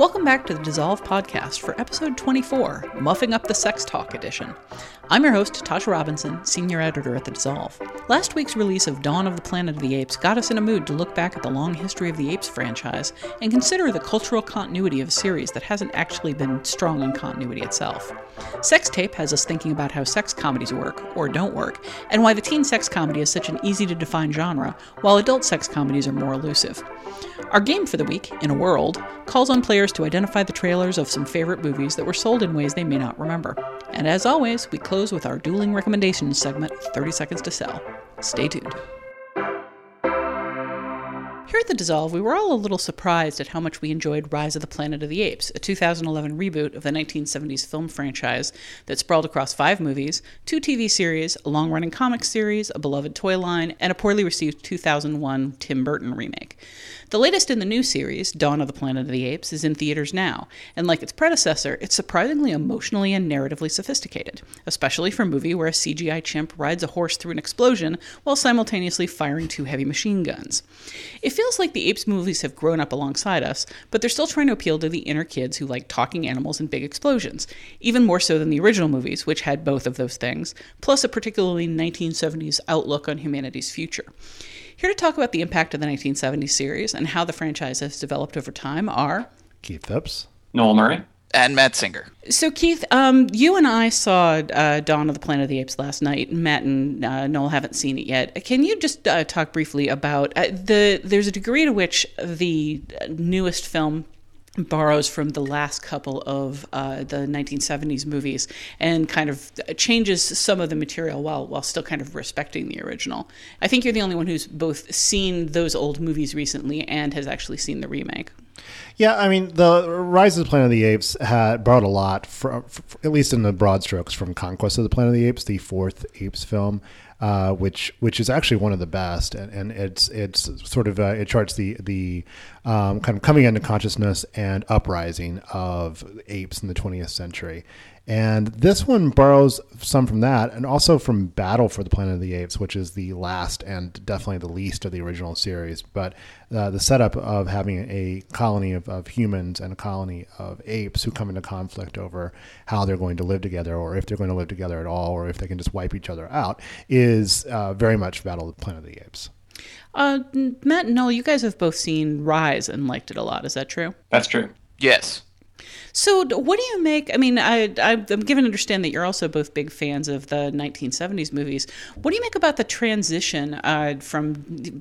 Welcome back to the Dissolve podcast for episode 24, Muffing Up the Sex Talk edition. I'm your host, Tasha Robinson, senior editor at The Dissolve. Last week's release of Dawn of the Planet of the Apes got us in a mood to look back at the long history of the Apes franchise and consider the cultural continuity of a series that hasn't actually been strong in continuity itself. Sex Tape has us thinking about how sex comedies work, or don't work, and why the teen sex comedy is such an easy to define genre, while adult sex comedies are more elusive. Our game for the week, In a World, calls on players to identify the trailers of some favorite movies that were sold in ways they may not remember. And as always, we close with our dueling recommendations segment 30 Seconds to Sell. Stay tuned. Here at The Dissolve, we were all a little surprised at how much we enjoyed Rise of the Planet of the Apes, a 2011 reboot of the 1970s film franchise that sprawled across five movies, two TV series, a long running comic series, a beloved toy line, and a poorly received 2001 Tim Burton remake. The latest in the new series, Dawn of the Planet of the Apes, is in theaters now, and like its predecessor, it's surprisingly emotionally and narratively sophisticated, especially for a movie where a CGI chimp rides a horse through an explosion while simultaneously firing two heavy machine guns. It feels like the Apes movies have grown up alongside us, but they're still trying to appeal to the inner kids who like talking animals and big explosions, even more so than the original movies, which had both of those things, plus a particularly 1970s outlook on humanity's future. Here to talk about the impact of the 1970s series and how the franchise has developed over time are Keith Phipps, Noel Murray, and Matt Singer. So, Keith, um, you and I saw uh, Dawn of the Planet of the Apes last night. Matt and uh, Noel haven't seen it yet. Can you just uh, talk briefly about uh, the? There's a degree to which the newest film borrows from the last couple of uh, the 1970s movies and kind of changes some of the material while while still kind of respecting the original. I think you're the only one who's both seen those old movies recently and has actually seen the remake. Yeah, I mean, the Rise of the Planet of the Apes had brought a lot, from, at least in the broad strokes, from Conquest of the Planet of the Apes, the fourth Apes film. Uh, which which is actually one of the best, and, and it's it's sort of uh, it charts the the um, kind of coming into consciousness and uprising of apes in the 20th century, and this one borrows some from that and also from Battle for the Planet of the Apes, which is the last and definitely the least of the original series. But uh, the setup of having a colony of, of humans and a colony of apes who come into conflict over how they're going to live together or if they're going to live together at all or if they can just wipe each other out is uh, very much Battle of the Planet of the Apes. Uh, Matt and Noel, you guys have both seen Rise and liked it a lot. Is that true? That's true. Yes. So, what do you make? I mean, I, I, am given to understand that you're also both big fans of the 1970s movies. What do you make about the transition uh, from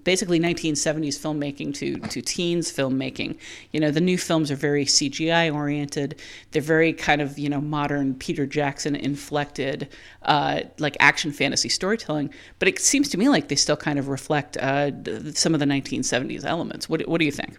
basically 1970s filmmaking to, to teens filmmaking? You know, the new films are very CGI oriented. They're very kind of, you know, modern Peter Jackson inflected, uh, like action fantasy storytelling. But it seems to me like they still kind of reflect uh, some of the 1970s elements. What, what do you think?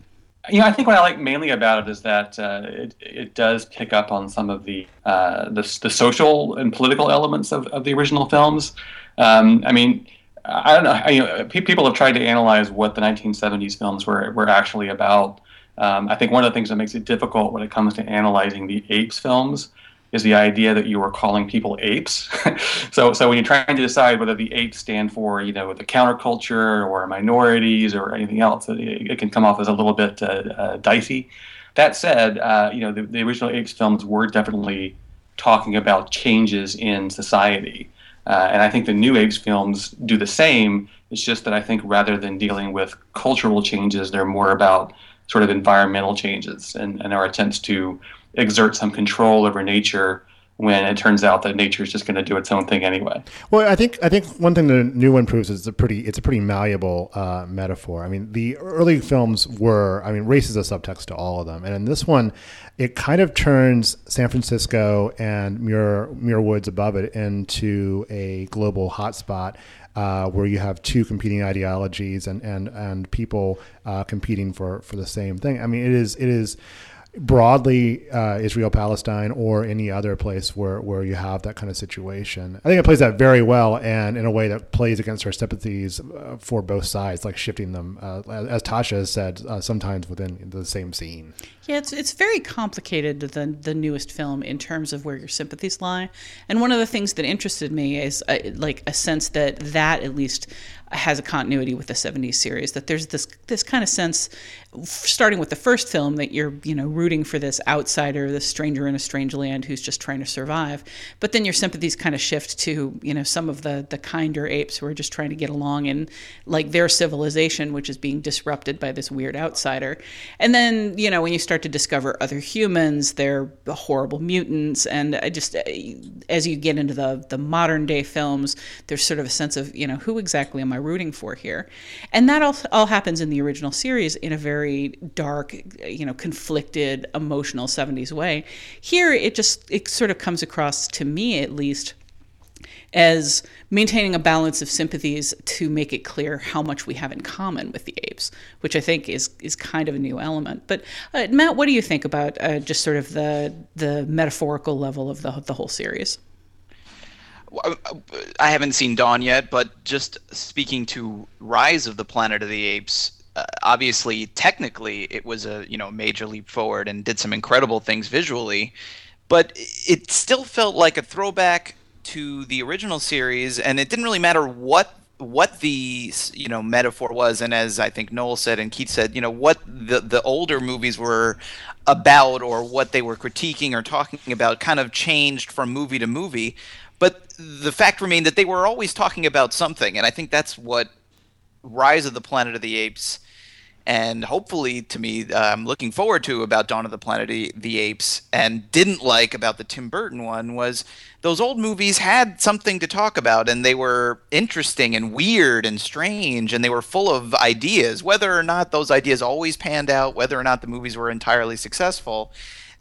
You know, I think what I like mainly about it is that uh, it, it does pick up on some of the, uh, the, the social and political elements of, of the original films. Um, I mean, I don't know. I, you know, people have tried to analyze what the 1970s films were were actually about. Um, I think one of the things that makes it difficult when it comes to analyzing the apes films is the idea that you are calling people apes. so, so when you're trying to decide whether the apes stand for, you know, the counterculture or minorities or anything else, it, it can come off as a little bit uh, uh, dicey. That said, uh, you know, the, the, original apes films were definitely talking about changes in society. Uh, and I think the new apes films do the same. It's just that I think rather than dealing with cultural changes, they're more about sort of environmental changes and, and our attempts to exert some control over nature when it turns out that nature is just going to do its own thing anyway. Well, I think I think one thing the new one proves is a pretty it's a pretty malleable uh, metaphor. I mean, the early films were I mean, race is a subtext to all of them, and in this one, it kind of turns San Francisco and Muir Muir Woods above it into a global hotspot. Uh, where you have two competing ideologies and and and people uh, competing for for the same thing. I mean, it is it is broadly uh, Israel Palestine or any other place where, where you have that kind of situation. I think it plays that very well and in a way that plays against our sympathies uh, for both sides, like shifting them, uh, as Tasha has said, uh, sometimes within the same scene. Yeah, it's it's very complicated the the newest film in terms of where your sympathies lie. And one of the things that interested me is uh, like a sense that that at least has a continuity with the 70s series that there's this this kind of sense starting with the first film that you're you know rooting for this outsider, this stranger in a strange land who's just trying to survive. But then your sympathies kind of shift to, you know, some of the the kinder apes who are just trying to get along in like their civilization, which is being disrupted by this weird outsider. And then, you know, when you start to discover other humans, they're horrible mutants, and I just as you get into the the modern day films, there's sort of a sense of, you know, who exactly am I rooting for here? And that all all happens in the original series in a very dark, you know, conflicted, emotional 70s way. Here, it just, it sort of comes across to me at least as maintaining a balance of sympathies to make it clear how much we have in common with the apes, which I think is is kind of a new element. But uh, Matt, what do you think about uh, just sort of the the metaphorical level of the the whole series? I haven't seen Dawn yet, but just speaking to Rise of the Planet of the Apes, uh, obviously technically it was a you know major leap forward and did some incredible things visually, but it still felt like a throwback to the original series, and it didn't really matter what what the you know metaphor was and as i think noel said and keith said you know what the the older movies were about or what they were critiquing or talking about kind of changed from movie to movie the fact remained that they were always talking about something and i think that's what rise of the planet of the apes and hopefully to me i'm looking forward to about dawn of the planet of the apes and didn't like about the tim burton one was those old movies had something to talk about and they were interesting and weird and strange and they were full of ideas. Whether or not those ideas always panned out whether or not the movies were entirely successful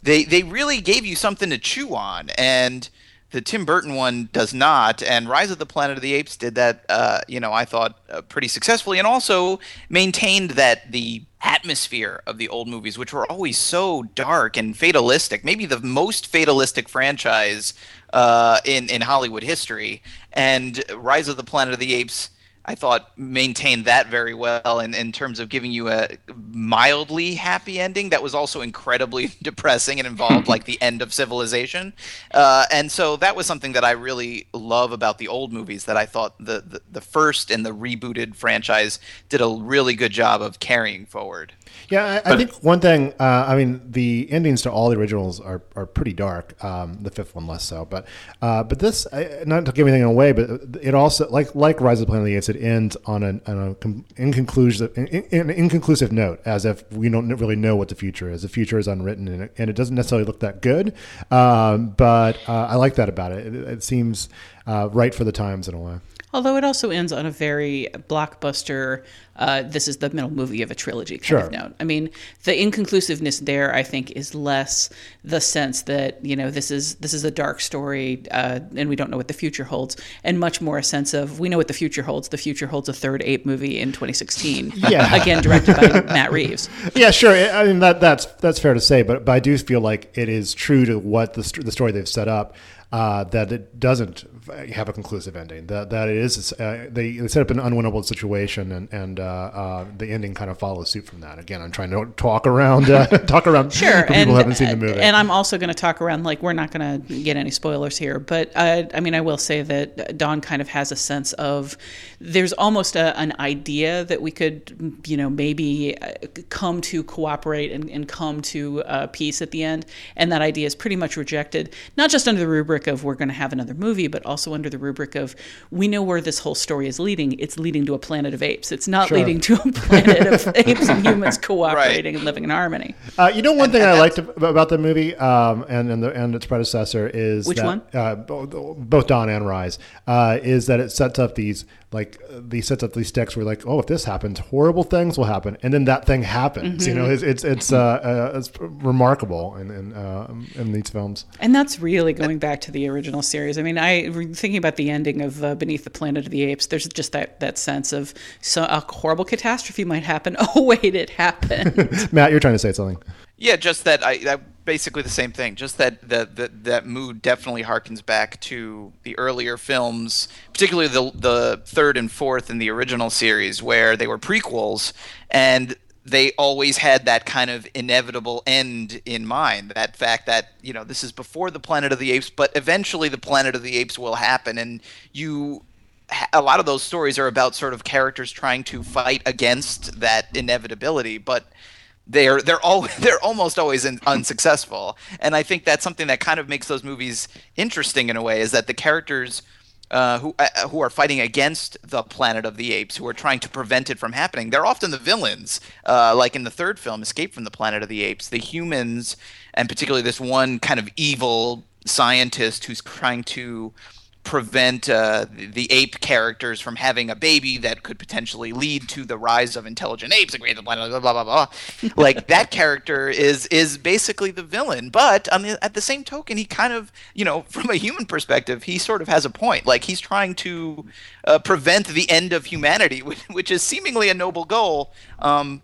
they they really gave you something to chew on and the Tim Burton one does not, and Rise of the Planet of the Apes did that. Uh, you know, I thought uh, pretty successfully, and also maintained that the atmosphere of the old movies, which were always so dark and fatalistic, maybe the most fatalistic franchise uh, in in Hollywood history. And Rise of the Planet of the Apes I thought maintained that very well in, in terms of giving you a mildly happy ending that was also incredibly depressing and involved like the end of civilization. Uh, and so that was something that I really love about the old movies that I thought the, the, the first and the rebooted franchise did a really good job of carrying forward. Yeah, I, I think one thing. Uh, I mean, the endings to all the originals are, are pretty dark. Um, the fifth one less so, but uh, but this not to give anything away, but it also like like Rise of the Planet of the Apes, it ends on an, on a inconclusive in, in, inconclusive note, as if we don't really know what the future is. The future is unwritten, and it, and it doesn't necessarily look that good. Um, but uh, I like that about it. It, it seems uh, right for the times in a way. Although it also ends on a very blockbuster, uh, this is the middle movie of a trilogy kind sure. of note. I mean, the inconclusiveness there, I think, is less the sense that you know this is this is a dark story uh, and we don't know what the future holds, and much more a sense of we know what the future holds. The future holds a third ape movie in 2016. Yeah, again directed by Matt Reeves. Yeah, sure. I mean that that's that's fair to say, but but I do feel like it is true to what the the story they've set up uh, that it doesn't have a conclusive ending. That that it is uh, they, they set up an unwinnable situation, and and uh, uh, the ending kind of follows suit from that. Again, I'm trying to talk around uh, talk around sure, people and, who haven't seen the movie. And I'm also going to talk around like we're not going to get any spoilers here, but uh, I mean I will say that Dawn kind of has a sense of there's almost a, an idea that we could you know maybe come to cooperate and, and come to peace at the end, and that idea is pretty much rejected, not just under the rubric rubric of we're going to have another movie, but also under the rubric of we know where this whole story is leading. It's leading to a planet of apes. It's not sure. leading to a planet of apes and humans cooperating right. and living in harmony. Uh, you know, one and, thing and I liked about the movie um, and and, the, and, its predecessor is which that, one? Uh, both Dawn and Rise uh, is that it sets up these like these sets up these decks where like oh if this happens horrible things will happen. And then that thing happens mm-hmm. you know it's it's it's, uh, uh, it's remarkable in in, uh, in, these films. And that's really going back to the original series. I mean I thinking about the ending of uh, Beneath the Planet of the Apes. There's just that that sense of so a horrible catastrophe might happen. Oh wait it happened. Matt you're trying to say something. Yeah just that I, I basically the same thing. Just that that that, that mood definitely harkens back to the earlier films, particularly the the third and fourth in the original series, where they were prequels and they always had that kind of inevitable end in mind. That fact that you know this is before the Planet of the Apes, but eventually the Planet of the Apes will happen, and you a lot of those stories are about sort of characters trying to fight against that inevitability, but they're they're all they're almost always in, unsuccessful and i think that's something that kind of makes those movies interesting in a way is that the characters uh, who uh, who are fighting against the Planet of the Apes, who are trying to prevent it from happening. They're often the villains, uh, like in the third film, Escape from the Planet of the Apes. The humans, and particularly this one kind of evil scientist who's trying to prevent uh, the ape characters from having a baby that could potentially lead to the rise of intelligent apes, blah blah blah blah blah. like that character is is basically the villain, but on the, at the same token, he kind of you know from a human perspective, he sort of has a point. Like he's trying to uh, prevent the end of humanity, which, which is seemingly a noble goal. Um,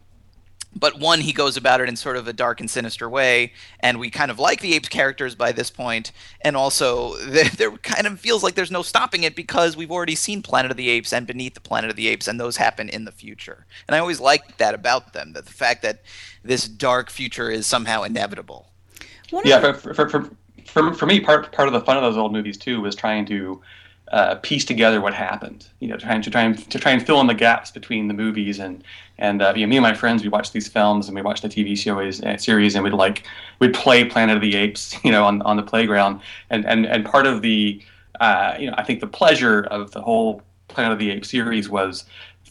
but one he goes about it in sort of a dark and sinister way and we kind of like the apes characters by this point and also there, there, kind of feels like there's no stopping it because we've already seen planet of the apes and beneath the planet of the apes and those happen in the future and i always liked that about them that the fact that this dark future is somehow inevitable yeah for, for, for, for, for me part, part of the fun of those old movies too was trying to uh, piece together what happened. You know, trying to try and to try and fill in the gaps between the movies and and uh, you know, me and my friends we watched these films and we watched the TV series uh, series and we'd like we'd play Planet of the Apes, you know, on on the playground and and and part of the uh, you know I think the pleasure of the whole Planet of the Apes series was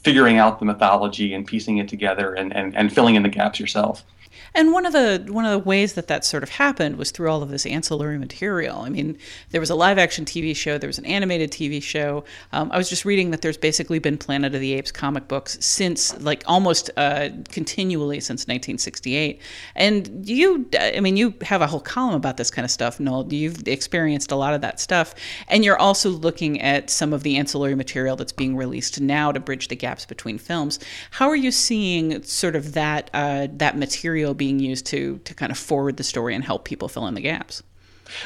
figuring out the mythology and piecing it together and, and, and filling in the gaps yourself. And one of the one of the ways that that sort of happened was through all of this ancillary material. I mean, there was a live action TV show, there was an animated TV show. Um, I was just reading that there's basically been Planet of the Apes comic books since, like, almost uh, continually since 1968. And you, I mean, you have a whole column about this kind of stuff, Noel. You've experienced a lot of that stuff, and you're also looking at some of the ancillary material that's being released now to bridge the gaps between films. How are you seeing sort of that uh, that material? Being being used to to kind of forward the story and help people fill in the gaps?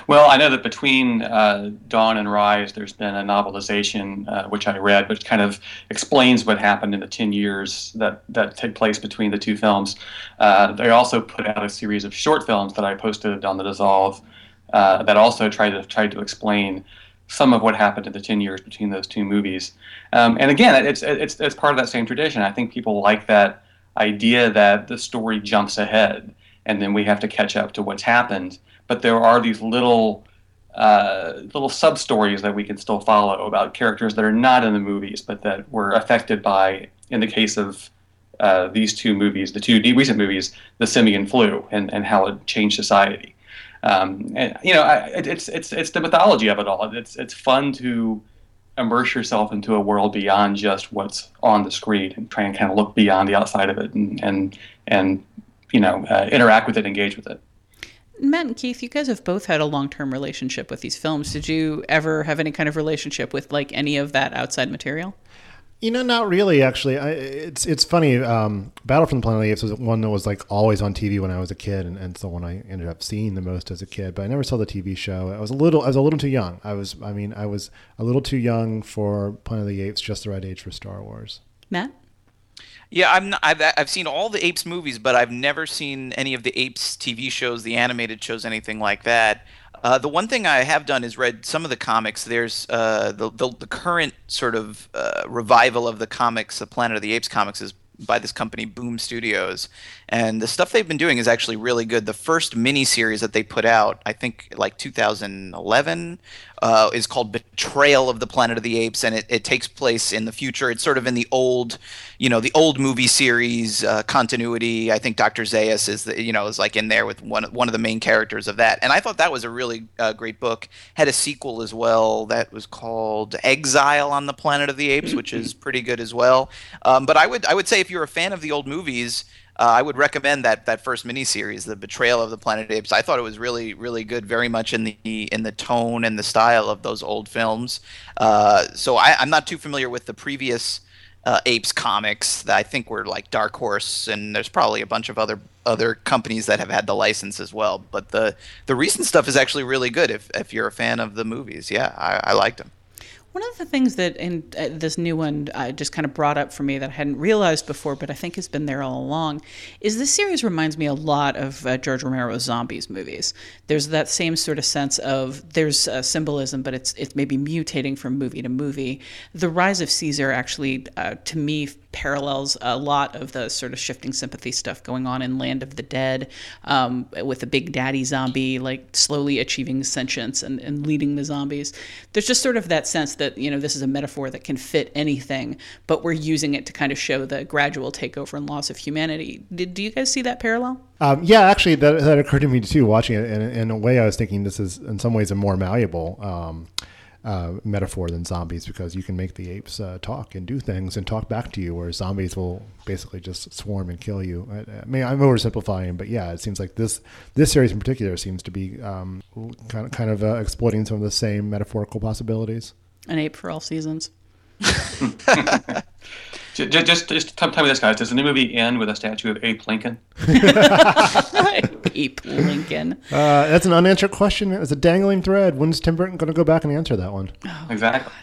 Well, I know that between uh, Dawn and Rise, there's been a novelization uh, which I read, which kind of explains what happened in the 10 years that, that took place between the two films. Uh, they also put out a series of short films that I posted on the Dissolve uh, that also tried to tried to explain some of what happened in the 10 years between those two movies. Um, and again, it's, it's, it's part of that same tradition. I think people like that idea that the story jumps ahead and then we have to catch up to what's happened. But there are these little uh, little sub stories that we can still follow about characters that are not in the movies, but that were affected by, in the case of uh, these two movies, the two recent movies, the simian flu and, and how it changed society. Um, and you know, I, it's it's it's the mythology of it all. It's it's fun to immerse yourself into a world beyond just what's on the screen and try and kind of look beyond the outside of it and and and you know uh, interact with it, engage with it. Matt and Keith, you guys have both had a long-term relationship with these films. Did you ever have any kind of relationship with like any of that outside material? You know, not really. Actually, I, it's it's funny. Um, Battle from the Planet of the Apes was one that was like always on TV when I was a kid, and, and it's the one I ended up seeing the most as a kid. But I never saw the TV show. I was a little, I was a little too young. I was, I mean, I was a little too young for Planet of the Apes, just the right age for Star Wars. Matt. Yeah, I'm not, I've I've seen all the Apes movies, but I've never seen any of the Apes TV shows, the animated shows, anything like that. Uh, the one thing I have done is read some of the comics. There's uh, the, the, the current sort of uh, revival of the comics, the Planet of the Apes comics, is by this company Boom Studios, and the stuff they've been doing is actually really good. The first mini series that they put out, I think, like 2011, uh, is called Betrayal of the Planet of the Apes, and it, it takes place in the future. It's sort of in the old, you know, the old movie series uh, continuity. I think Dr. Zaius is, the, you know, is like in there with one one of the main characters of that, and I thought that was a really uh, great book. Had a sequel as well that was called Exile on the Planet of the Apes, which is pretty good as well. Um, but I would I would say if you're a fan of the old movies uh, I would recommend that that first miniseries, the Betrayal of the Planet Apes. I thought it was really really good, very much in the in the tone and the style of those old films. Uh, so I, am not too familiar with the previous uh, Apes comics that I think were like Dark Horse, and there's probably a bunch of other other companies that have had the license as well. But the the recent stuff is actually really good if if you're a fan of the movies. Yeah, I, I liked them. One of the things that in uh, this new one uh, just kind of brought up for me that I hadn't realized before, but I think has been there all along, is this series reminds me a lot of uh, George Romero's zombies movies. There's that same sort of sense of there's symbolism, but it's it's maybe mutating from movie to movie. The Rise of Caesar actually, uh, to me, parallels a lot of the sort of shifting sympathy stuff going on in Land of the Dead, um, with the big daddy zombie like slowly achieving sentience and, and leading the zombies. There's just sort of that sense that you know this is a metaphor that can fit anything, but we're using it to kind of show the gradual takeover and loss of humanity. Did do you guys see that parallel? Um, yeah, actually, that, that occurred to me too. Watching it, in, in a way, I was thinking this is in some ways a more malleable um, uh, metaphor than zombies because you can make the apes uh, talk and do things and talk back to you, whereas zombies will basically just swarm and kill you. I, I mean, I'm oversimplifying, but yeah, it seems like this this series in particular seems to be um, kind of kind of uh, exploiting some of the same metaphorical possibilities. An ape for all seasons. just, just, just tell, tell me this, guys. Does the new movie end with a statue of Abe Lincoln? Abe Lincoln. Uh, that's an unanswered question. It's a dangling thread. When's Tim Burton going to go back and answer that one? Oh, exactly.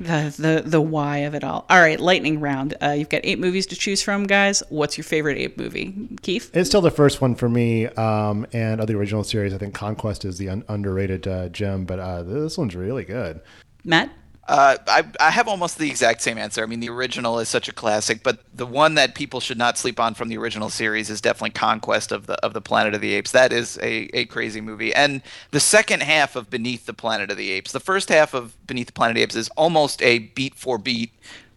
The, the the why of it all. All right, lightning round. Uh, you've got eight movies to choose from, guys. What's your favorite ape movie, Keith? It's still the first one for me. Um, and of the original series, I think Conquest is the un- underrated uh, gem, but uh, this one's really good. Matt. Uh, I, I have almost the exact same answer. I mean, the original is such a classic, but the one that people should not sleep on from the original series is definitely Conquest of the of the Planet of the Apes. That is a, a crazy movie. And the second half of Beneath the Planet of the Apes, the first half of Beneath the Planet of the Apes is almost a beat for beat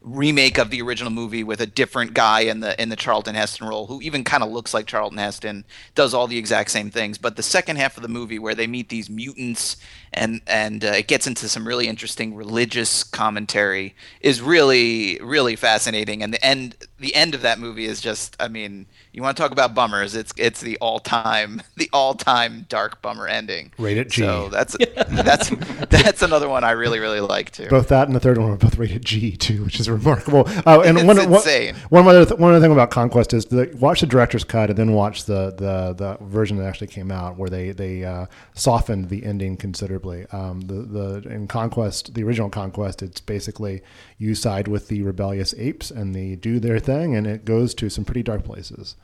remake of the original movie with a different guy in the in the Charlton Heston role who even kind of looks like Charlton Heston does all the exact same things. But the second half of the movie where they meet these mutants and and uh, it gets into some really interesting religious commentary is really really fascinating. And the end the end of that movie is just I mean you want to talk about bummers it's it's the all-time the all-time dark bummer ending rated G so that's that's that's another one I really really like too both that and the third one are both rated G too which is remarkable. Oh, and it's one, insane. one, one other th- one other thing about Conquest is the, watch the director's cut and then watch the, the, the version that actually came out where they they uh, softened the ending considerably. Um, the the in Conquest, the original Conquest, it's basically you side with the rebellious apes and they do their thing, and it goes to some pretty dark places.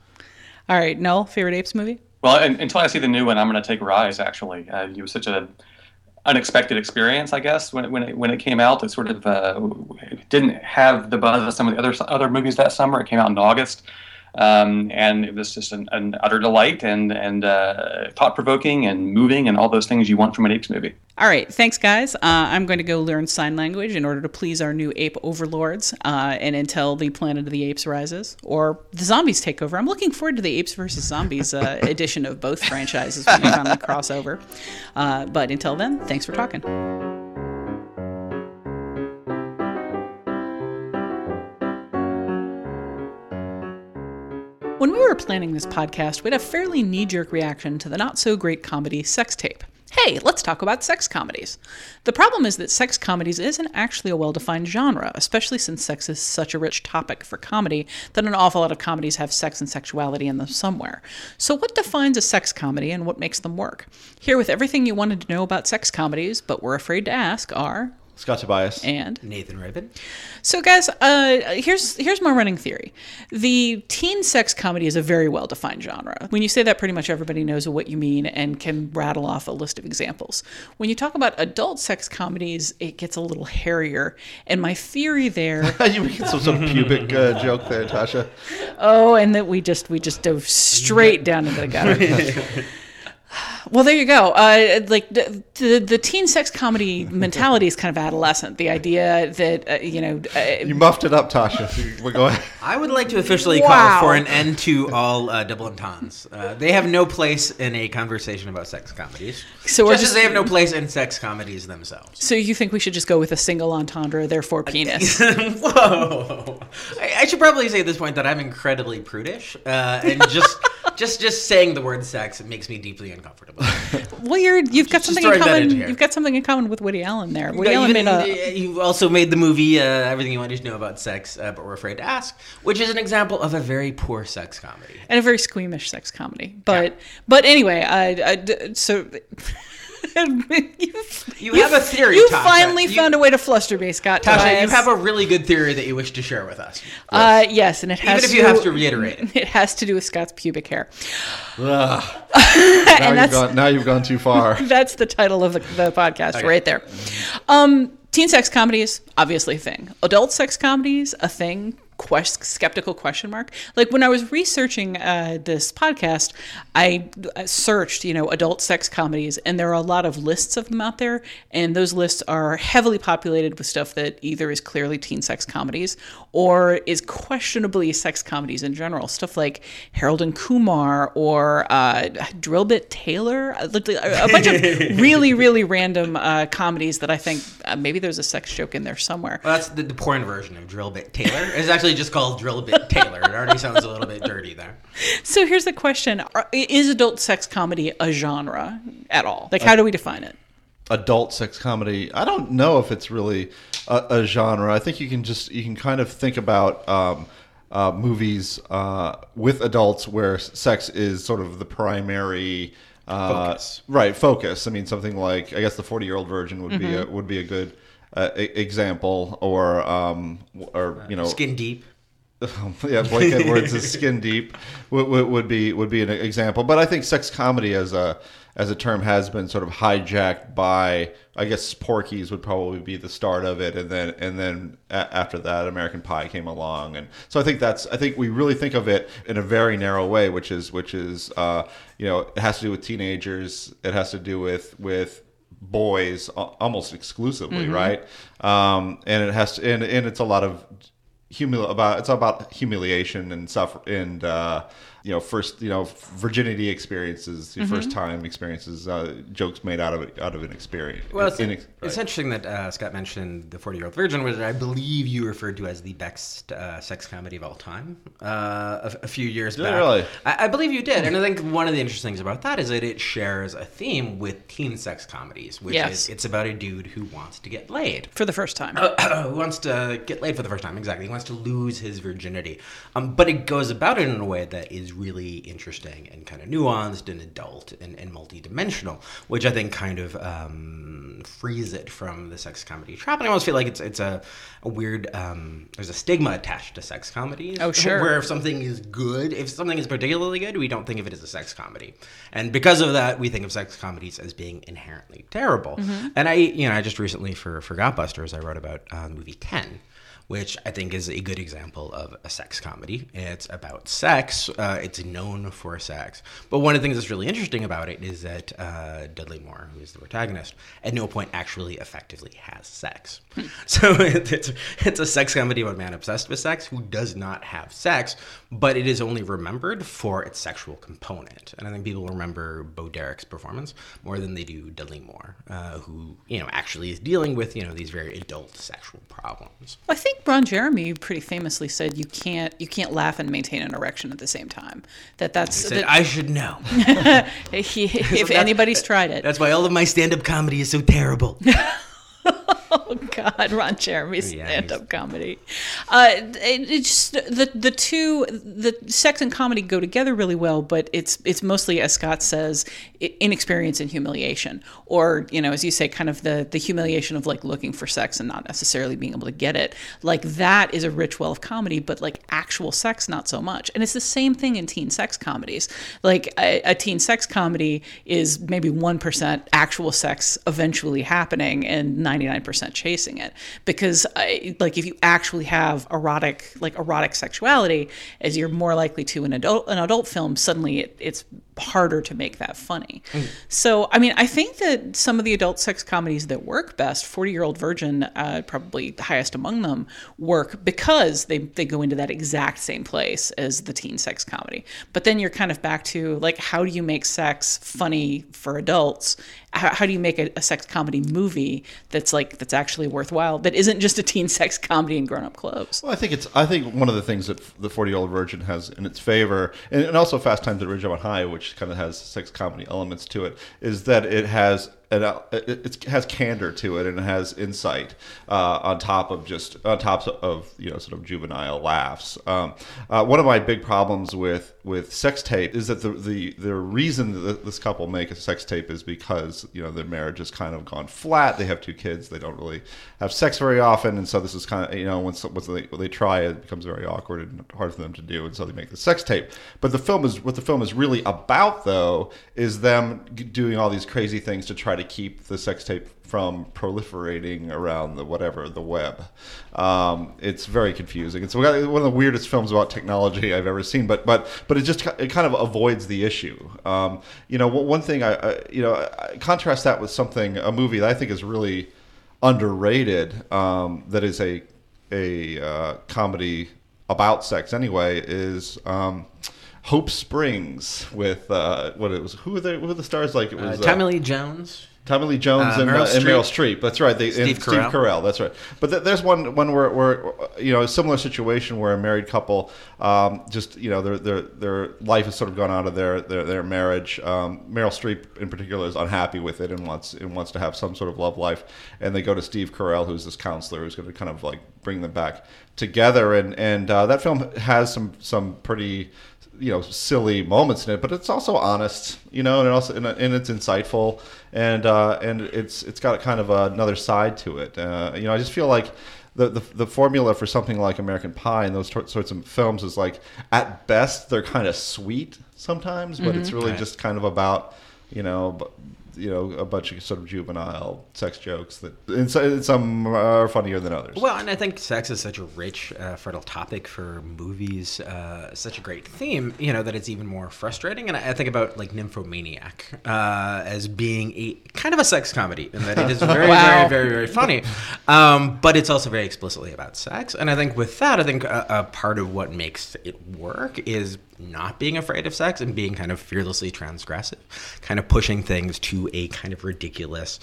All right, Noel, favorite apes movie? Well, and, until I see the new one, I'm going to take Rise. Actually, uh, it was such an unexpected experience, I guess, when it, when it, when it came out. It sort of uh, didn't have the buzz of some of the other other movies that summer. It came out in August, um, and it was just an, an utter delight and and uh, thought provoking and moving and all those things you want from an apes movie. All right, thanks, guys. Uh, I'm going to go learn sign language in order to please our new ape overlords, uh, and until the Planet of the Apes rises or the zombies take over. I'm looking forward to the Apes versus Zombies uh, edition of both franchises when we finally crossover. Uh, but until then, thanks for talking. When we were planning this podcast, we had a fairly knee jerk reaction to the not so great comedy Sex Tape. Hey, let's talk about sex comedies. The problem is that sex comedies isn't actually a well defined genre, especially since sex is such a rich topic for comedy that an awful lot of comedies have sex and sexuality in them somewhere. So, what defines a sex comedy and what makes them work? Here, with everything you wanted to know about sex comedies, but were afraid to ask, are Scott Tobias and Nathan Rabin. So, guys, uh, here's here's my running theory: the teen sex comedy is a very well defined genre. When you say that, pretty much everybody knows what you mean and can rattle off a list of examples. When you talk about adult sex comedies, it gets a little hairier. And my theory there, you making some sort of pubic uh, joke there, Tasha? oh, and that we just we just dove straight down into the gutter. Well, there you go. Uh, like the, the, the teen sex comedy mentality is kind of adolescent. The idea that uh, you know, uh, You muffed it up, Tasha. We're going. I would like to officially Wow. call for an end to all uh, double entendres. Uh, they have no place in a conversation about sex comedies. So we're just, just- as they have no place in sex comedies themselves. so you think we should just go with a single entendre, therefore penis? Whoa! I, I should probably say at this point that I'm incredibly prudish, uh, and just just just saying the word sex it makes me deeply uncomfortable. well, you're you've got Just something in common. here. You've got something in common with Woody Allen there. Woody Yeah, Allen made a. you also made the movie uh, Everything You Wanted to Know About Sex, uh, but We're Afraid to Ask, which is an example of a very poor sex comedy. and a very squeamish sex comedy. But but anyway, I, I d- so you, You have a theory, You Tasha. finally You- found a way to fluster me, Scott. Tasha, Tobias. you have a really good theory that you wish to share with us. uh, yes, and it has Even if to, you have to reiterate it. It has to do with Scott's pubic hair, Ugh. now, and you've gone, now you've gone too far. that's the title of the, the podcast right there. Um, teen sex comedies, obviously a thing. Adult sex comedies, a thing. Quest, skeptical question mark. Like when I was researching uh, this podcast, I uh, searched, you know, adult sex comedies, and there are a lot of lists of them out there, and those lists are heavily populated with stuff that either is clearly teen sex comedies or is questionably sex comedies in general. Stuff like Harold and Kumar or uh, Drillbit Taylor, a a bunch of really, really random uh, comedies that I think uh, maybe there's a sex joke in there somewhere. Well, that's the, the porn version of Drillbit Taylor. It's actually just called Drillbit Taylor. It already sounds a little bit dirty there. So here's the question: Is adult sex comedy a genre at all? Like, how do we define it? Adult sex comedy i don't know if it's really a, a genre i think you can just you can kind of think about um, uh, movies uh, with adults where sex is sort of the primary uh, Focus. right focus i mean something like i guess the 40 year old virgin would be a, would be a good uh, example or um, or you know Skin deep. yeah, Blake Edwards' Skin Deep would, would, would be would be an example. But I think sex comedy as a as a term has been sort of hijacked by I guess Porky's would probably be the start of it, and then and then a- after that American Pie came along, and so I think that's I think we really think of it in a very narrow way, which is which is uh, you know it has to do with teenagers, it has to do with with boys almost exclusively, right? Um, and it has to and, and it's a lot of humil about it's all about humiliation and suffer and uh, you know first you know virginity experiences your first time experiences uh, jokes made out of out of an experience Well, it's, In- it's right. interesting that uh, Scott mentioned the 40 year old virgin, which I believe you referred to as the best uh, sex comedy of all time uh, a, a few years Did back. really? I, I believe you did. And I think one of the interesting things about that is that it shares a theme with teen sex comedies, which Yes. is it's about a dude who wants to get laid. For the first time. who wants to get laid for the first time. Exactly. He wants to lose his virginity. Um, but it goes about it in a way that is really interesting and kind of nuanced and adult and, and multidimensional, which I think kind of um, frees it from the sex comedy trap. And I almost feel like it's it's a, a weird, um, there's a stigma attached to sex comedies. Oh, sure. Where if something is good, if something is particularly good, we don't think of it as a sex comedy. And because of that, we think of sex comedies as being inherently terrible. And I, you know, I just recently for Forgotbusters, I wrote about uh, the movie Ten, which I think is a good example of a sex comedy. It's about sex. Uh, it's known for sex. But one of the things that's really interesting about it is that uh, Dudley Moore, who is the protagonist, at no point actually effectively has sex. so it's it's a sex comedy about a man obsessed with sex who does not have sex, but it is only remembered for its sexual component. And I think people remember Bo Derek's performance more than they do Dudley Moore, uh, who you know actually is dealing with you know these very adult sexual problems. I think Ron Jeremy pretty famously said you can't you can't laugh and maintain an erection at the same time. That that's said, that, I should know. he, if anybody's tried it. That's why all of my stand-up comedy is so terrible. Oh God, Ron Jeremy's Yeah, stand-up comedy. Uh, it, it's just the the two the sex and comedy go together really well, but it's it's mostly as Scott says, inexperience and humiliation, or you know, as you say, kind of the the humiliation of like looking for sex and not necessarily being able to get it. Like that is a rich well of comedy, but like actual sex, not so much. And it's the same thing in teen sex comedies. Like a, a teen sex comedy is maybe one percent actual sex eventually happening and ninety nine percent chasing it. Because I, like if you actually have erotic like erotic sexuality as you're more likely to an adult an adult film suddenly it, it's harder to make that funny. So i mean i think that some of the adult sex comedies that work best 40 year old virgin uh, probably the highest among them work because they, they go into that exact same place as the teen sex comedy. But then you're kind of back to like how do you make sex funny for adults? How, how do you make a, a sex comedy movie that's like that's actually worthwhile that isn't just a teen sex comedy in grown-up clothes Well, I think it's. I think one of the things that the forty-year-old virgin has in its favor, and, and also Fast Times at Ridgemont High, which kind of has sex comedy elements to it, is that it has an, it, it has candor to it and it has insight uh, on top of just on top of you know sort of juvenile laughs. Um, uh, one of my big problems with with sex tape is that the the the reason that this couple make a sex tape is because you know their marriage has kind of gone flat. They have two kids. They don't really have sex very often, and so this is kind of you know once once they, when they try it, it becomes very awkward and hard for them to do, and so they make the sex tape. But the film is what the film is really about though is them doing all these crazy things to try try to keep the sex tape from proliferating around the whatever the web. Um, it's very confusing. It's one of the weirdest films about technology I've ever seen. But but but it just it kind of avoids the issue. Um, you know, one thing I, I you know I contrast that with something a movie that I think is really underrated. Um, that is a a uh, comedy about sex anyway is. Hope Springs with uh, what it was. Who were the who were the stars? Like it Uh, was Tommy Lee Jones. Tommy Lee Jones Uh, and, Meryl uh, and Meryl Streep. That's right. They, Steve and Steve Carell. Carell. That's right. But th- there's one one where, where you know a similar situation where a married couple um, just you know their their their life has sort of gone out of their their, their marriage. Um, Meryl Streep in particular is unhappy with it and wants and wants to have some sort of love life. And they go to Steve Carell, who's this counselor who's going to kind of like bring them back together. And and uh, that film has some some pretty you know silly moments in it, but it's also honest, you know, and it also and, and it's insightful, and uh, and it's it's got kind of another side to it. Uh, you know, I just feel like. The, the, the formula for something like American Pie and those tor- sorts of films is like at best they're kind of sweet sometimes, but it's really Right. just kind of about you know you know a bunch of sort of juvenile sex jokes that and so- some are funnier than others. Well, and I think sex is such a rich, uh, fertile topic for movies, uh, such a great theme, you know, that it's even more frustrating. And I, I think about like Nymphomaniac uh, as being a kind of a sex comedy, and that it is very, Wow. very, very, very funny, um, but it's also very explicitly about sex. And I think with that, I think a, a part of what makes it work is not being afraid of sex and being kind of fearlessly transgressive, kind of pushing things to a kind of ridiculous,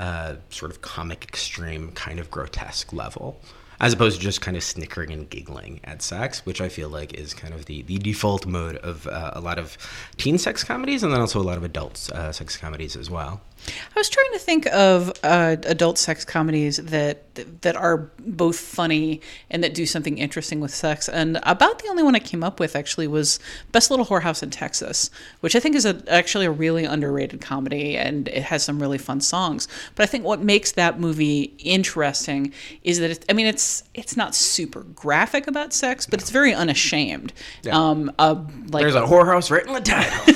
uh, sort of comic extreme, kind of grotesque level. As opposed to just kind of snickering and giggling at sex, which I feel like is kind of the, the default mode of uh, a lot of teen sex comedies and then also a lot of adult uh, sex comedies as well. I was trying to think of uh, adult sex comedies that that are both funny and that do something interesting with sex, and about the only one I came up with actually was Best Little Whorehouse in Texas, which I think is a, actually a really underrated comedy, and it has some really fun songs. But I think what makes that movie interesting is that it, I mean it's it's not super graphic about sex, but it's very unashamed. Um, uh, like There's a whorehouse right in the title.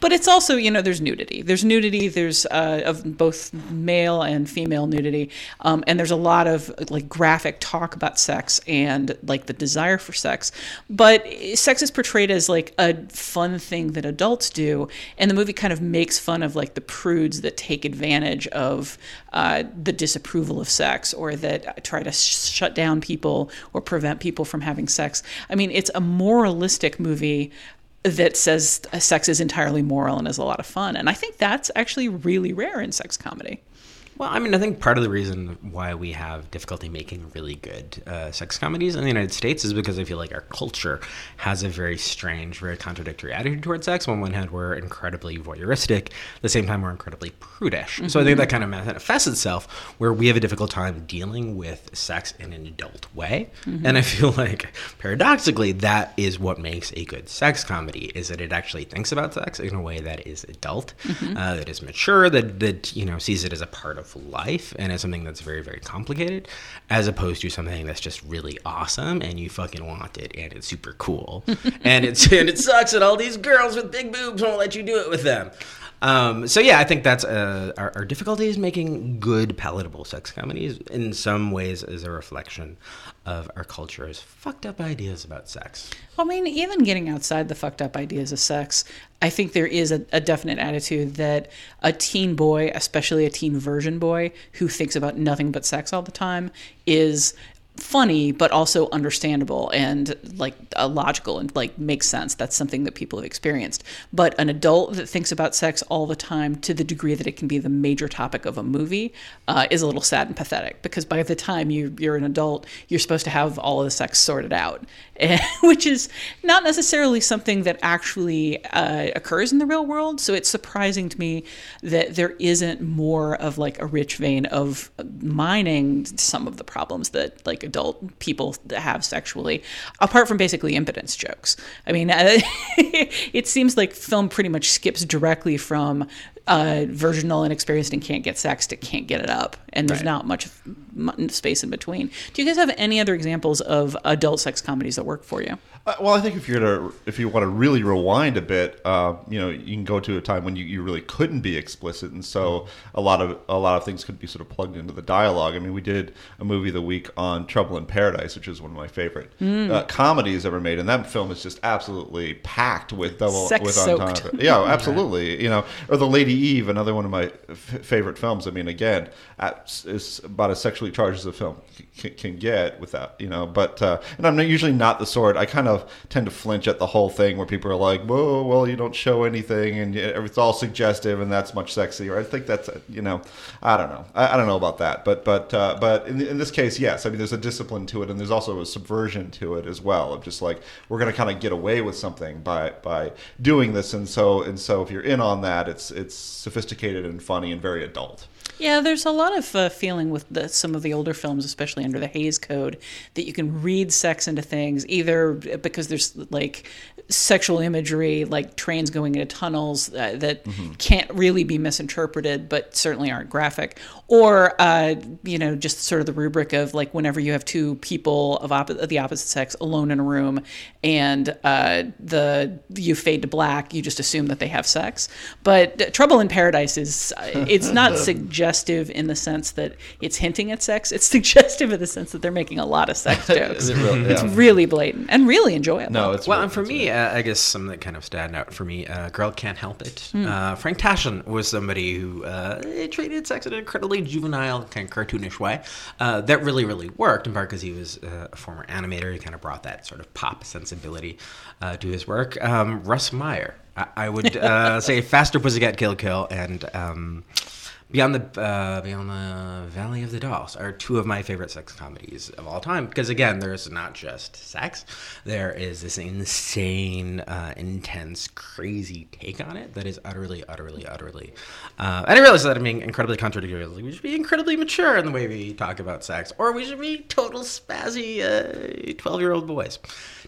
But it's also you know there's nudity. There's nudity there's uh, of both male and female nudity. Um, and there's a lot of like graphic talk about sex and like the desire for sex. But sex is portrayed as like a fun thing that adults do. And the movie kind of makes fun of like the prudes that take advantage of uh, the disapproval of sex or that try to sh- shut down people or prevent people from having sex. I mean it's a moralistic movie that says uh, sex is entirely moral and is a lot of fun. And I think that's actually really rare in sex comedy. Well, I mean, I think part of the reason why we have difficulty making really good uh, sex comedies in the United States is because I feel like our culture has a very strange, very contradictory attitude towards sex. On one hand, we're incredibly voyeuristic. At the same time, we're incredibly prudish. So I think that kind of manifests itself where we have a difficult time dealing with sex in an adult way. And I feel like, paradoxically, that is what makes a good sex comedy, is that it actually thinks about sex in a way that is adult, uh, that is mature, that, that, you know, sees it as a part of life and as something that's very, very complicated, as opposed to something that's just really awesome and you fucking want it and it's super cool. and it's and it sucks that all these girls with big boobs won't let you do it with them. Um, so yeah, I think that's uh, our, our difficulty is making good, palatable sex comedies. In some ways, is a reflection of our culture's fucked up ideas about sex. I mean, even getting outside the fucked up ideas of sex, I think there is a, a definite attitude that a teen boy, especially a teen version boy, who thinks about nothing but sex all the time, is funny but also understandable and like uh, logical and like makes sense. That's something that people have experienced. But an adult that thinks about sex all the time to the degree that it can be the major topic of a movie uh, is a little sad and pathetic because by the time you, you're an adult you're supposed to have all of the sex sorted out which is not necessarily something that actually uh, occurs in the real world. So it's surprising to me that there isn't more of like a rich vein of mining some of the problems that like adult people that have sexually apart from basically impotence jokes. I mean it seems like film pretty much skips directly from uh, virginal, inexperienced, and can't get sexed, it can't get it up, and there's Right. not much space in between. Do you guys have any other examples of adult sex comedies that work for you? Uh, well, I think if you're to, if you want to really rewind a bit, uh, you know, you can go to a time when you, you really couldn't be explicit, and so a lot of a lot of things could be sort of plugged into the dialogue. I mean, we did a movie of the week on Trouble in Paradise, which is one of my favorite uh, comedies ever made, and that film is just absolutely packed with double with Sex-soaked. Yeah, absolutely. You know, or the Lady Eve, another one of my f- favorite films. I mean, again, at, is about as sexually charged as a film c- can get without, you know. But uh, and I'm usually not the sort. I kind of tend to flinch at the whole thing where people are like, "Whoa, well, you don't show anything, and it's all suggestive, and that's much sexier." I think that's, uh, you know, I don't know. I, I don't know about that, but but uh, but in, in this case, yes. I mean, there's a discipline to it, and there's also a subversion to it as well. Of just like we're going to kind of get away with something by by doing this, and so and so if you're in on that, it's it's sophisticated and funny and very adult. Yeah, there's a lot of uh, feeling with the, some of the older films, especially under the Hays Code, that you can read sex into things either because there's like sexual imagery, like trains going into tunnels uh, that can't really be misinterpreted, but certainly aren't graphic, or uh, you know, just sort of the rubric of like whenever you have two people of, oppo- of the opposite sex alone in a room, and uh, the you fade to black, you just assume that they have sex. But uh, Trouble in Paradise is uh, it's not suggestive in the sense that it's hinting at sex. It's suggestive in the sense that they're making a lot of sex jokes. Is it really? It's really blatant and really enjoyable. No, it's Well, really- and for me, uh, I guess some that kind of stand out for me, uh, "Girl Can't Help It." Hmm. Uh, Frank Tashlin was somebody who uh, treated sex in an incredibly juvenile, kind of cartoonish way. Uh, that really, really worked. In part because he was uh, a former animator, he kind of brought that sort of pop sensibility uh, to his work. Um, Russ Meyer, I, I would uh, say, "Faster Pussycat Kill Kill" and. Um, Beyond the uh, Beyond the Valley of the Dolls are two of my favorite sex comedies of all time because again, there's not just sex. There is this insane, uh, intense, crazy take on it that is utterly, utterly, utterly. Uh, and I realize that I'm being incredibly contradictory. Like, We should be incredibly mature in the way we talk about sex, or we should be total spazzy twelve-year-old boys.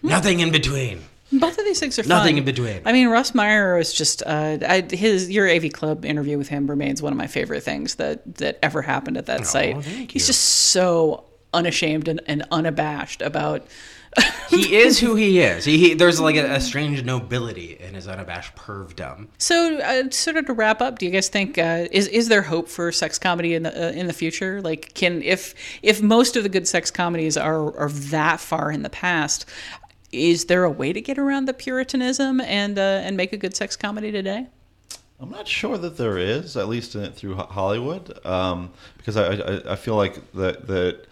Nothing in between. Both of these things are fun. Nothing in between. I mean, Russ Meyer was just uh, I, his your AV Club interview with him remains one of my favorite things that that ever happened at that site. thank He's just so unashamed and, and unabashed about. He is who he is. He, he there's like a, a strange nobility in his unabashed pervdom. So, uh, sort of to wrap up, do you guys think uh, is is there hope for sex comedy in the uh, in the future? Like, can if if most of the good sex comedies are are that far in the past, is there a way to get around the puritanism and uh, and make a good sex comedy today? I'm not sure that there is, at least in, through Hollywood, um, because I, I, I feel like that that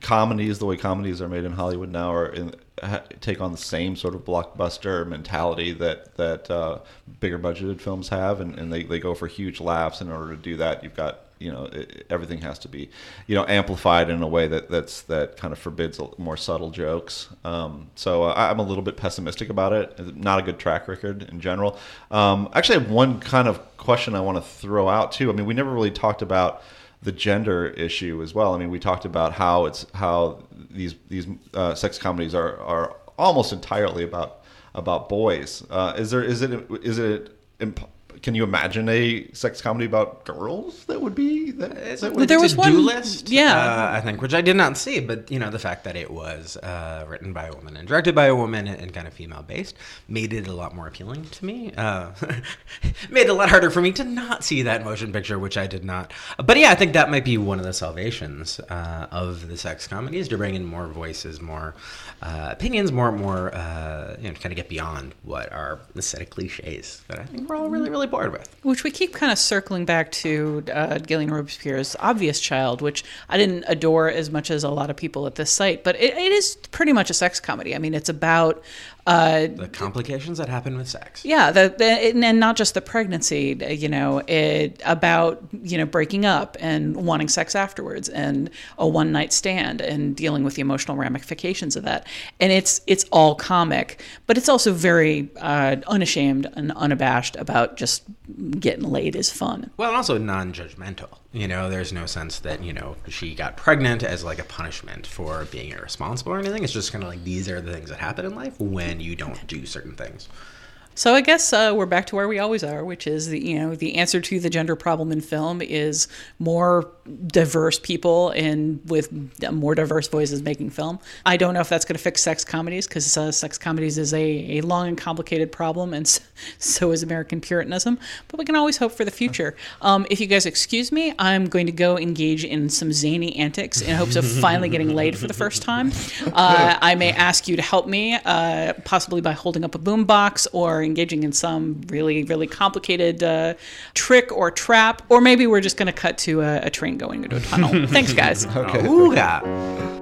comedies, the way comedies are made in Hollywood now, are in, take on the same sort of blockbuster mentality that that uh, bigger budgeted films have, and, and they, they go for huge laughs. In order to do that, you've got you know it, everything has to be you know amplified in a way that that's that kind of forbids more subtle jokes. Um, so uh, i'm a little bit pessimistic about it. Not a good track record in general. Um, actually I have one kind of question i want to throw out too. I mean we never really talked about the gender issue as well. I mean we talked about how it's how these these uh, sex comedies are are almost entirely about about boys. Uh, is there is it is it imp- can you imagine a sex comedy about girls that would be that, that would There was a one- do list, yeah. uh, I think, which I did not see, but you know, the fact that it was uh, written by a woman and directed by a woman and, and kind of female based made it a lot more appealing to me. Uh, made it a lot harder for me to not see that motion picture, which I did not. But yeah, I think that might be one of the salvations uh, of the sex comedies to bring in more voices, more uh, opinions, more more uh, you know, to kind of get beyond what are aesthetic cliches that I think we're all really really bored with. Which we keep kind of circling back to uh, Gillian Robespierre's Obvious Child, which I didn't adore as much as a lot of people at this site, but it, it is pretty much a sex comedy. I mean, it's about uh, The complications that happen with sex. yeah, the, the and not just the pregnancy, you know, it about you know breaking up and wanting sex afterwards, and a one night stand, and dealing with the emotional ramifications of that. And it's it's all comic, but it's also very uh, unashamed and unabashed about just getting laid is fun. Well, and also non-judgmental. You know, there's no sense that you know she got pregnant as like a punishment for being irresponsible or anything. It's just kind of like these are the things that happen in life when you don't do certain things. So I guess uh, we're back to where we always are, which is the you know the answer to the gender problem in film is more diverse people and with more diverse voices making film. I don't know if that's going to fix sex comedies because uh, sex comedies is a, a long and complicated problem, and so is American Puritanism. But we can always hope for the future. Um, if you guys excuse me, I'm going to go engage in some zany antics in hopes of finally getting laid for the first time. Uh, I may ask you to help me, uh, possibly by holding up a boombox or engaging in some really, really complicated uh, trick or trap, or maybe we're just going to cut to a, a train going into a tunnel. Thanks, guys. Okay. Ooga.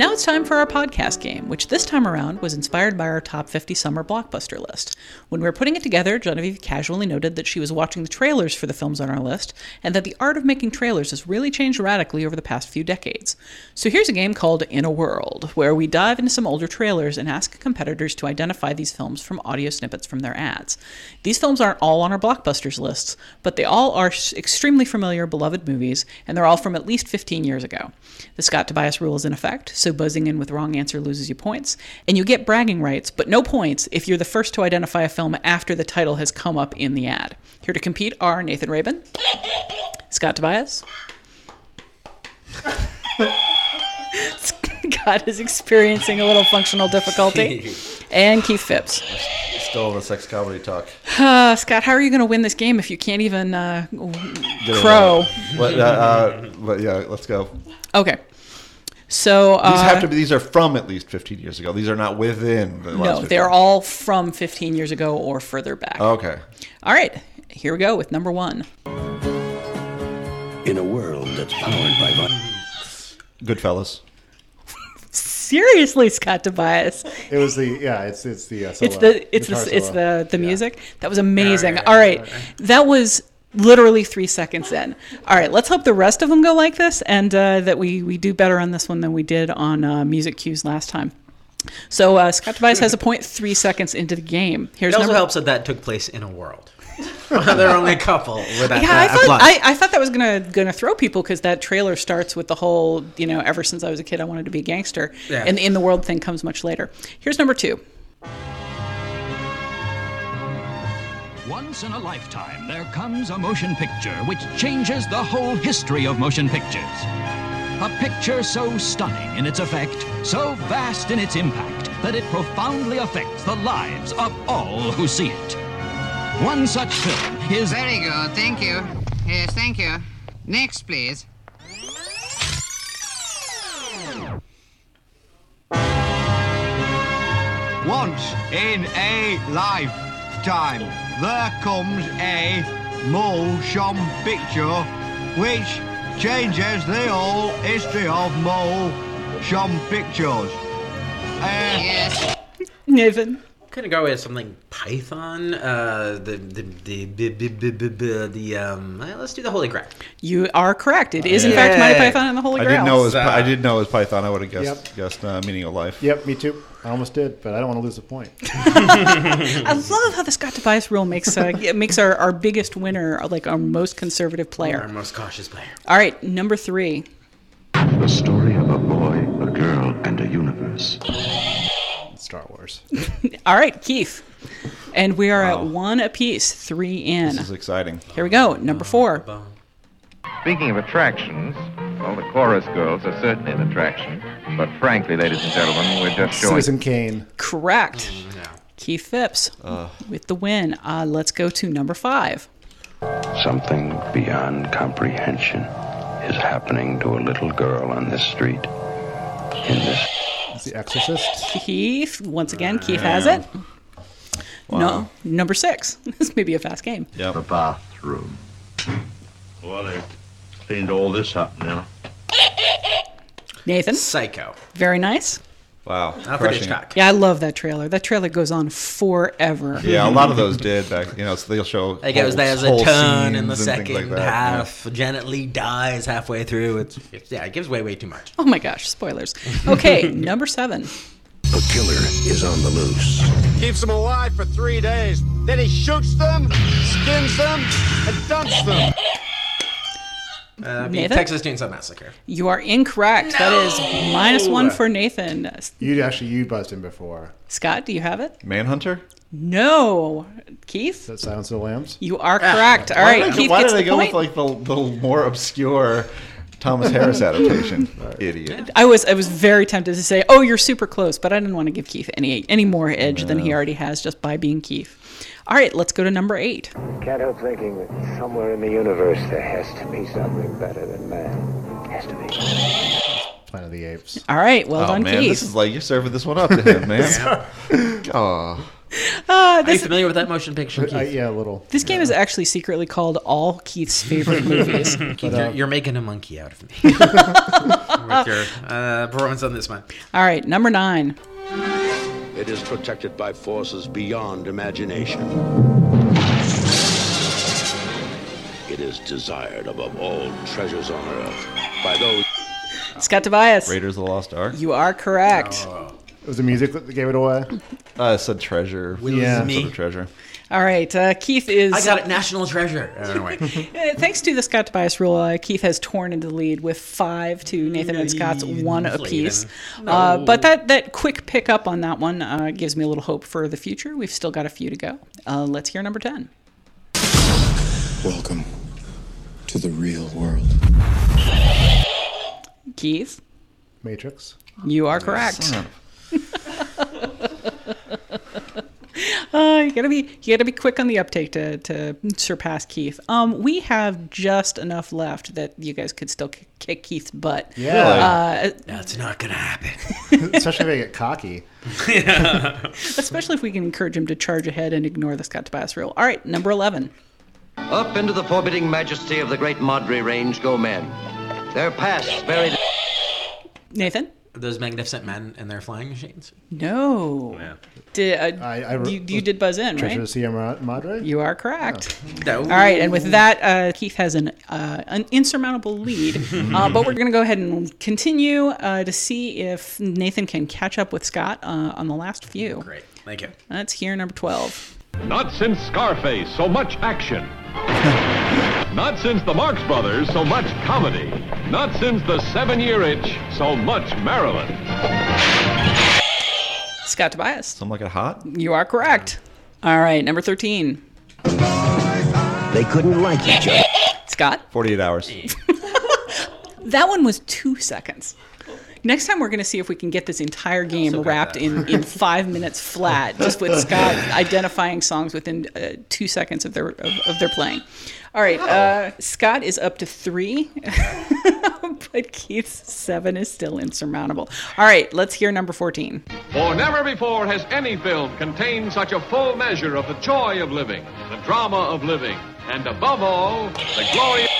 Now it's time for our podcast game, which this time around was inspired by our top 50 summer blockbuster list. When we were putting it together, Genevieve casually noted that she was watching the trailers for the films on our list, and that the art of making trailers has really changed radically over the past few decades. So here's a game called In a World, where we dive into some older trailers and ask competitors to identify these films from audio snippets from their ads. These films aren't all on our blockbusters lists, but they all are extremely familiar, beloved movies, and they're all from at least 15 years ago. The Scott Tobias rule is in effect, so buzzing in with wrong answer loses you points, and you get bragging rights, but no points if you're the first to identify a film after the title has come up in the ad. Here to compete are Nathan Rabin, Scott Tobias. Scott is experiencing a little functional difficulty, and Keith Phipps. Still the sex comedy talk. Uh, Scott, how are you going to win this game if you can't even uh, crow? But, uh, uh, but yeah, let's go. Okay. So uh, These have to be. These are from at least 15 years ago. These are not within. The no, 15. they're all from 15 years ago or further back. Okay. All right, here we go with number one. In a world that's powered by violence. Goodfellas. Seriously, Scott Tobias. It was the yeah. It's it's the uh, It's the it's guitar the it's the the music. That was amazing. All right, that was literally three seconds in. All right, let's hope the rest of them go like this, and uh, that we we do better on this one than we did on uh, music cues last time. So uh, Scott Tobias has a point three seconds into the game. Here's It also number. helps that that took place in a world. there are only a couple with that. Yeah, I thought. I, I thought that was gonna gonna throw people because that trailer starts with the whole you know ever since I was a kid I wanted to be a gangster, Yeah. and the in the world thing comes much later. Here's number two. Once in a lifetime, there comes a motion picture which changes the whole history of motion pictures. A picture so stunning in its effect, so vast in its impact, that it profoundly affects the lives of all who see it. One such film is Very good, thank you. Yes, thank you. Next, please. Once in a lifetime, there comes a motion picture which changes the whole history of motion pictures. Uh, Yes. Nathan. Gonna go with something Python. Uh, the the the the, the, the, the, the um. let's do the Holy Grail. You are correct. It is in fact Monty Python and the Holy grail I Grail. didn't know it was. So- Pi- I didn't know it was Python. I would have guessed Yep. guessed uh, meaning of life. Yep, me too. I almost did, but I don't want to lose a point. I love how the Scott Tobias rule makes uh, it makes our, our biggest winner like our most conservative player. Our player. most cautious player. All right, number three. The story of a boy, a girl, and a universe. Star Wars. All right, Keith. And we are at one apiece, three in. This is exciting. Here we go. Number four. Speaking of attractions, well, the chorus girls are certainly an attraction. But frankly, ladies and gentlemen, we're just showing. Citizen Kane. Correct. Keith Phipps with the win. Uh, let's go to number five. Something beyond comprehension is happening to a little girl on this street. In this It's The Exorcist. Keith, once again, Keith has it. No, number six. This may be a fast game. Yep. The bathroom. Well, they cleaned all this up now. Nathan, Psycho. very nice. Wow. Alfred Crushing it. Hitchcock. Yeah, I love that trailer. That trailer goes on forever. Yeah, a lot of those did back. You know, so they'll show. Like it was whole- there's a whole turn in the scenes second like that, yeah. half. Janet Leigh dies halfway through. It's, it's yeah, it gives way way too much. Oh my gosh, spoilers. Okay, number seven. the killer is on the loose. keeps them alive for three days. Then he shoots them, skins them, and dumps them. Uh, be Nathan? Texas Chainsaw Massacre. You are incorrect. That is minus one for Nathan. You actually you buzzed in before. Scott, do you have it? Manhunter. No. Keith? That Silence of the Lambs. You are correct. All right, Why did, Keith why gets did I the go point. with like the, the more obscure Thomas Harris adaptation? Idiot. I was I was very tempted to say, "Oh, you're super close," but I didn't want to give Keith any any more edge than he already has just by being Keith. All right, let's go to number eight. Can't help thinking that somewhere in the universe there has to be something better than man. Has to be. Planet of the Apes. All right, well oh done, man, Keith. this is like you're serving this one up to him, man. oh, Ah, Are you familiar with that motion picture, Keith? Uh, yeah, a little. this game is actually secretly called all Keith's favorite movies. Keith, But, you're, uh, you're making a monkey out of me with your uh, performance on this one. All right, number nine. It is protected by forces beyond imagination. It is desired above all treasures on earth by those. Scott Tobias. Raiders of the Lost Ark. You are correct. It was the music that gave it away. I said treasure. Yeah. Some me. sort of treasure. All right, uh, Keith is. I got it, national treasure. Anyway, Uh, thanks to the Scott Tobias rule, uh, Keith has torn into the lead with five to Nathan and Scott's one apiece. Uh, but that, that quick pickup on that one uh, gives me a little hope for the future. We've still got a few to go. Uh, let's hear number 10. Welcome to the real world. Keith, Matrix. you are correct. Son Uh, you gotta be you gotta be quick on the uptake to, to surpass Keith. Um, we have just enough left that you guys could still kick, kick Keith's butt. Yeah. Uh, that's not gonna happen. Especially if they get cocky. especially if we can encourage him to charge ahead and ignore the Scott Tobias rule. All right, number eleven. Up into the forbidding majesty of the great Madre Range go men. Their pasts buried. Nathan. Those magnificent men and their flying machines. No. Did uh, I, I, you, you did buzz in, Treasure right? of Sierra Madre. You are correct. No. All right, and with that, uh, Keith has an uh, an insurmountable lead. uh, but we're going to go ahead and continue uh, to see if Nathan can catch up with Scott uh, on the last few. Great, thank you. That's here number twelve. Not since Scarface, so much action. Not since the Marx Brothers, so much comedy. Not since the Seven Year Itch, so much Marilyn. Scott Tobias. Some Like It Hot. You are correct. All right, number thirteen. They couldn't like each other. Scott. Forty-eight hours. That one was two seconds. Next time, we're going to see if we can get this entire game wrapped in, in five minutes flat, just with Scott identifying songs within uh, two seconds of their of, of their playing. All right, uh, Scott is up to three, but Keith's seven is still insurmountable. All right, let's hear number fourteen. For never before has any film contained such a full measure of the joy of living, the drama of living, and above all, the glorious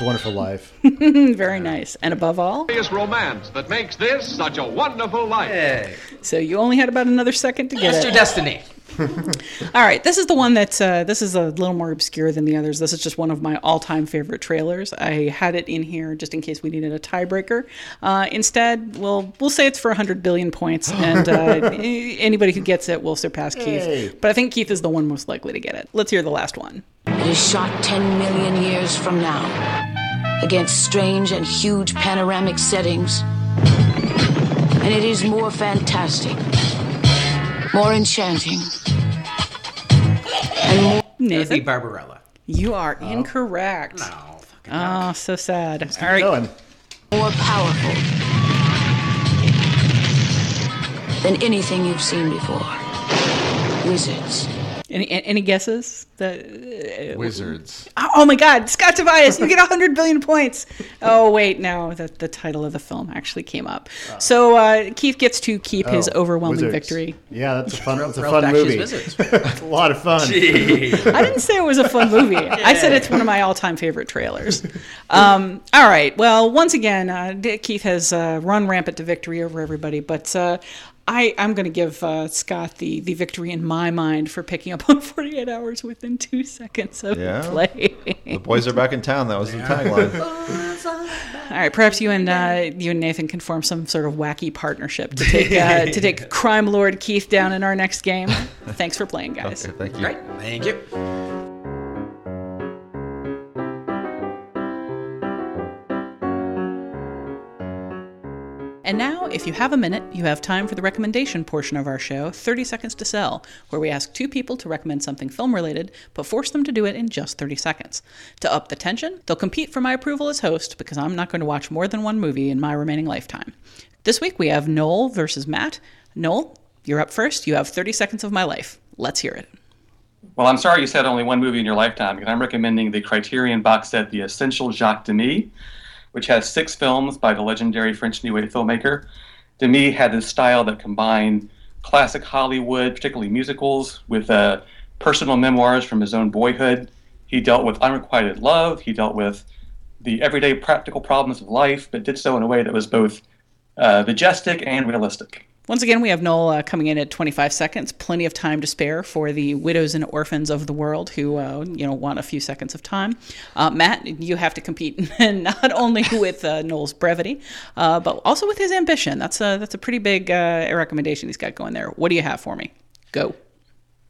It's a Wonderful Life. Very nice, and above all, romance that makes this such a wonderful life. so you only had about another second to get it. Mr. it. Destiny. All right, this is the one that's uh, this is a little more obscure than the others. This is just one of my all-time favorite trailers. I had it in here just in case we needed a tiebreaker. Uh, instead, we'll we'll say it's for 100 billion points, and uh, anybody who gets it will surpass Hey. Keith. But I think Keith is the one most likely to get it. Let's hear the last one. It is shot 10 million years from now against strange and huge panoramic settings. And it is more fantastic, more enchanting, and more. Nathan, Barbarella. you are incorrect. No. Oh, so sad. All right. more powerful than anything you've seen before. Wizards. Any any guesses? The, uh, Wizards. Oh, oh my God, Scott Tobias, you get 100 billion points. Oh, wait, no, the, the title of the film actually came up. So uh, Keith gets to keep his Oh, overwhelming Wizards. victory. Yeah, that's a fun. That's a fun movie. It's a lot of fun. I didn't say it was a fun movie. I said it's one of my all-time favorite trailers. Um, all right. Well, once again, uh, Keith has uh, run rampant to victory over everybody, but uh, I, I'm going to give uh, Scott the, the victory in my mind for picking up on 48 hours within two seconds of Yeah. play. The boys are back in town. That was the tagline. All right, perhaps you and uh, you and Nathan can form some sort of wacky partnership to take uh, to take crime lord Keith down in our next game. Thanks for playing, guys. Okay, thank you. Great, thank you. And now, if you have a minute, you have time for the recommendation portion of our show, 30 Seconds to Sell, where we ask two people to recommend something film related, but force them to do it in just 30 seconds. To up the tension, they'll compete for my approval as host because I'm not going to watch more than one movie in my remaining lifetime. This week we have Noel versus Matt. Noel, you're up first. You have 30 seconds of my life. Let's hear it. Well, I'm sorry you said only one movie in your lifetime because I'm recommending the Criterion box set, The Essential Jacques Demy, which has six films by the legendary French New Wave filmmaker. Demy had this style that combined classic Hollywood, particularly musicals, with uh, personal memoirs from his own boyhood. He dealt with unrequited love. He dealt with the everyday practical problems of life, but did so in a way that was both uh, majestic and realistic. Once again, we have Noel uh, coming in at 25 seconds. Plenty of time to spare for the widows and orphans of the world who, uh, you know, want a few seconds of time. Uh, Matt, you have to compete not only with uh, Noel's brevity, uh, but also with his ambition. That's a that's a pretty big uh, recommendation he's got going there. What do you have for me? Go.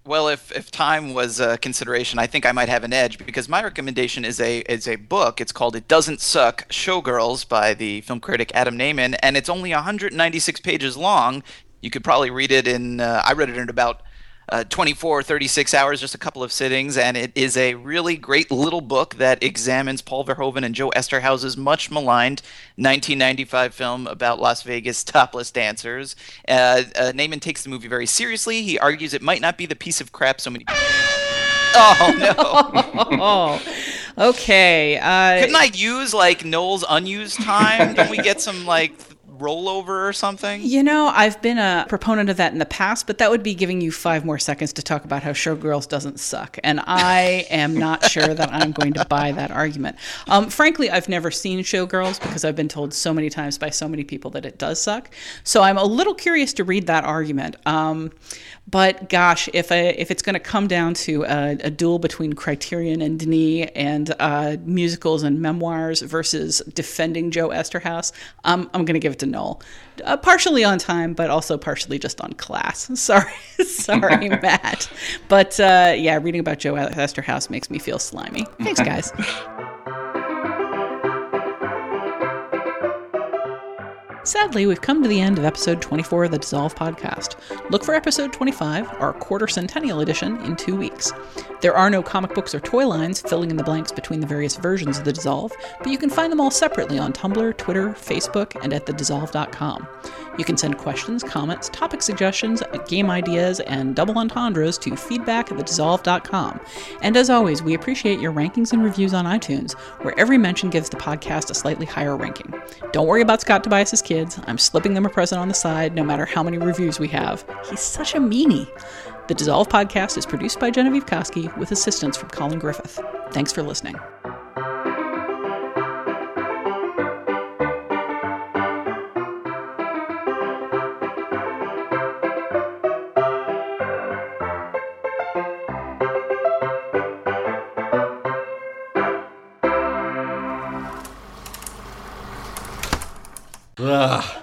Well, if, if time was a consideration, I think I might have an edge because my recommendation is a is a book. It's called "It Doesn't Suck: Showgirls" by the film critic Adam Nayman, and it's only 196 pages long. You could probably read it in. Uh, I read it in about uh, 24 36 hours, just a couple of sittings, and it is a really great little book that examines Paul Verhoeven and Joe Eszterhas's much maligned 1995 film about Las Vegas topless dancers. Uh, uh, Nayman takes the movie very seriously. He argues it might not be the piece of crap so many. Oh no! okay. Uh, Couldn't I use like Noel's unused time? Can we get some like rollover or something? You know, I've been a proponent of that in the past, but that would be giving you five more seconds to talk about how Showgirls doesn't suck. And I am not sure that I'm going to buy that argument. Um, frankly, I've never seen Showgirls because I've been told so many times by so many people that it does suck. So I'm a little curious to read that argument. Um, but gosh, if if it's going to come down to a, a, duel between Criterion and Demy and uh, musicals and memoirs versus defending Joe Eszterhas, um, I'm going to give it to Noel. Uh, partially on time, but also partially just on class. Sorry, sorry, Matt. But uh, yeah, reading about Joe Eszterhas makes me feel slimy. Thanks, guys. Sadly, we've come to the end of episode 24 of the Dissolve podcast. Look for episode 25, our quarter centennial edition, in two weeks. There are no comic books or toy lines filling in the blanks between the various versions of the Dissolve, but you can find them all separately on Tumblr, Twitter, Facebook, and at thedissolve.com. You can send questions, comments, topic suggestions, game ideas, and double entendres to feedback at thedissolve.com. And as always, we appreciate your rankings and reviews on iTunes, where every mention gives the podcast a slightly higher ranking. Don't worry about Scott Tobias's kids. I'm slipping them a present on the side no matter how many reviews we have. He's such a meanie. The Dissolve podcast is produced by Genevieve Koski with assistance from Colin Griffith. Thanks for listening. Ugh.